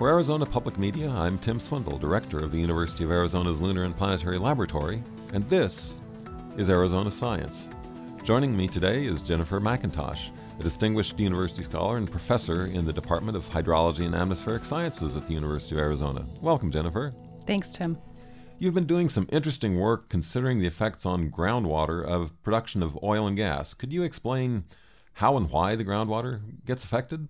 For Arizona Public Media, I'm Tim Swindle, Director of the University of Arizona's Lunar and Planetary Laboratory, and this is Arizona Science. Joining me today is Jennifer McIntosh, a distinguished university scholar and professor in the Department of Hydrology and Atmospheric Sciences at the University of Arizona. Welcome, Jennifer. Thanks, Tim. You've been doing some interesting work considering the effects on groundwater of production of oil and gas. Could you explain how and why the groundwater gets affected?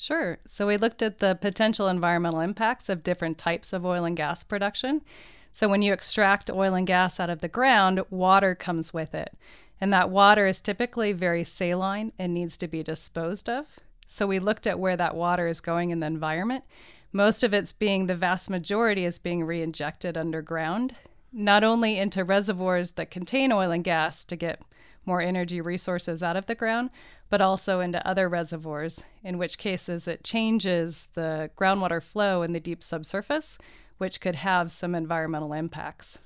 Sure. So we looked at the potential environmental impacts of different types of oil and gas production. So when you extract oil and gas out of the ground, water comes with it. And that water is typically very saline and needs to be disposed of. So we looked at where that water is going in the environment. Most of it's being, the vast majority is being reinjected underground, not only into reservoirs that contain oil and gas to get more energy resources out of the ground, but also into other reservoirs, in which cases it changes the groundwater flow in the deep subsurface, which could have some environmental impacts.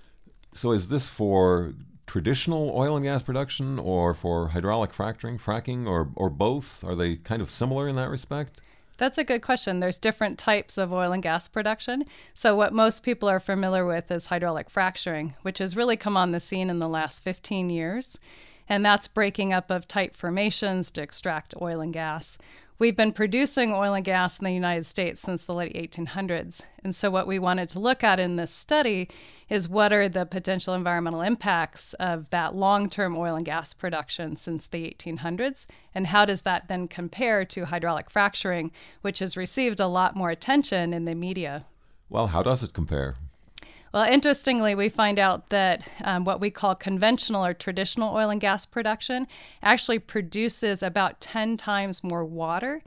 So, is this for traditional oil and gas production or for hydraulic fracturing, fracking, or, or both? Are they kind of similar in that respect? That's a good question. There's different types of oil and gas production. So, what most people are familiar with is hydraulic fracturing, which has really come on the scene in the last 15 years and that's breaking up of tight formations to extract oil and gas. We've been producing oil and gas in the United States since the late 1800s. And so, what we wanted to look at in this study is what are the potential environmental impacts of that long term oil and gas production since the 1800s? And how does that then compare to hydraulic fracturing, which has received a lot more attention in the media? Well, how does it compare? Well, interestingly, we find out that um, what we call conventional or traditional oil and gas production actually produces about 10 times more water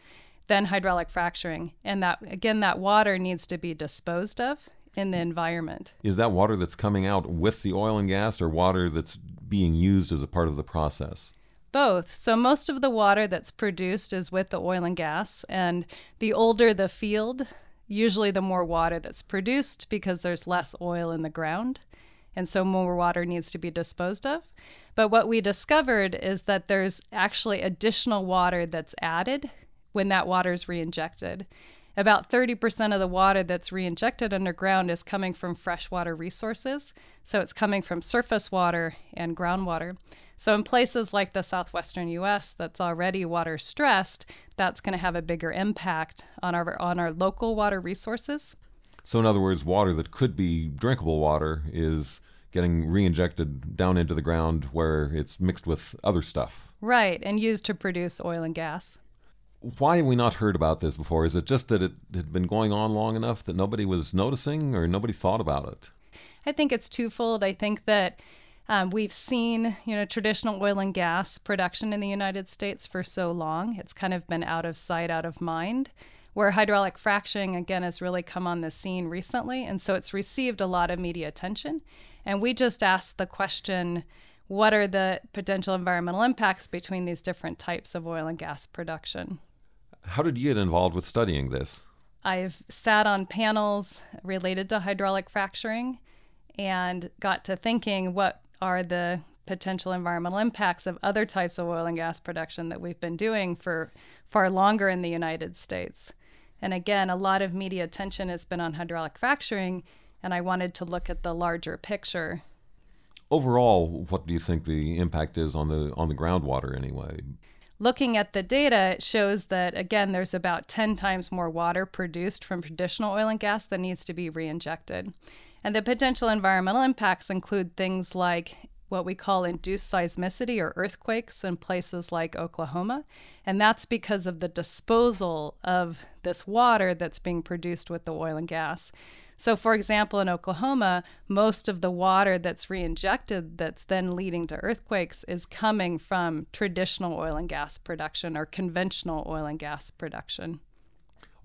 than hydraulic fracturing. And that, again, that water needs to be disposed of in the environment. Is that water that's coming out with the oil and gas or water that's being used as a part of the process? Both. So, most of the water that's produced is with the oil and gas. And the older the field, usually the more water that's produced because there's less oil in the ground. And so more water needs to be disposed of. But what we discovered is that there's actually additional water that's added when that water is reinjected. About 30% of the water that's reinjected underground is coming from freshwater resources. So it's coming from surface water and groundwater. So, in places like the southwestern US that's already water stressed, that's going to have a bigger impact on our, on our local water resources. So, in other words, water that could be drinkable water is getting reinjected down into the ground where it's mixed with other stuff. Right, and used to produce oil and gas. Why have we not heard about this before? Is it just that it had been going on long enough that nobody was noticing or nobody thought about it? I think it's twofold. I think that um, we've seen, you know, traditional oil and gas production in the United States for so long. It's kind of been out of sight, out of mind. Where hydraulic fracturing, again, has really come on the scene recently. And so it's received a lot of media attention. And we just asked the question what are the potential environmental impacts between these different types of oil and gas production? How did you get involved with studying this? I've sat on panels related to hydraulic fracturing and got to thinking what are the potential environmental impacts of other types of oil and gas production that we've been doing for far longer in the United States. And again, a lot of media attention has been on hydraulic fracturing, and I wanted to look at the larger picture. Overall, what do you think the impact is on the on the groundwater anyway? Looking at the data, it shows that again there's about 10 times more water produced from traditional oil and gas that needs to be reinjected. And the potential environmental impacts include things like what we call induced seismicity or earthquakes in places like Oklahoma. And that's because of the disposal of this water that's being produced with the oil and gas. So, for example, in Oklahoma, most of the water that's reinjected that's then leading to earthquakes is coming from traditional oil and gas production or conventional oil and gas production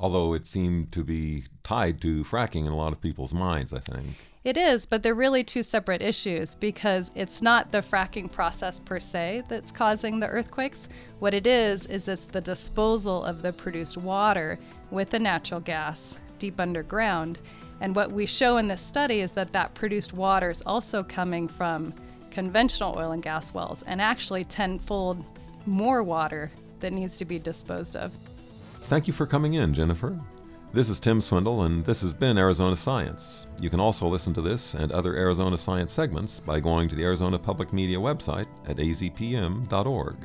although it seemed to be tied to fracking in a lot of people's minds, I think. It is, but they're really two separate issues because it's not the fracking process per se that's causing the earthquakes. What it is, is it's the disposal of the produced water with the natural gas deep underground. And what we show in this study is that that produced water is also coming from conventional oil and gas wells and actually tenfold more water that needs to be disposed of. Thank you for coming in, Jennifer. This is Tim Swindle, and this has been Arizona Science. You can also listen to this and other Arizona Science segments by going to the Arizona Public Media website at azpm.org.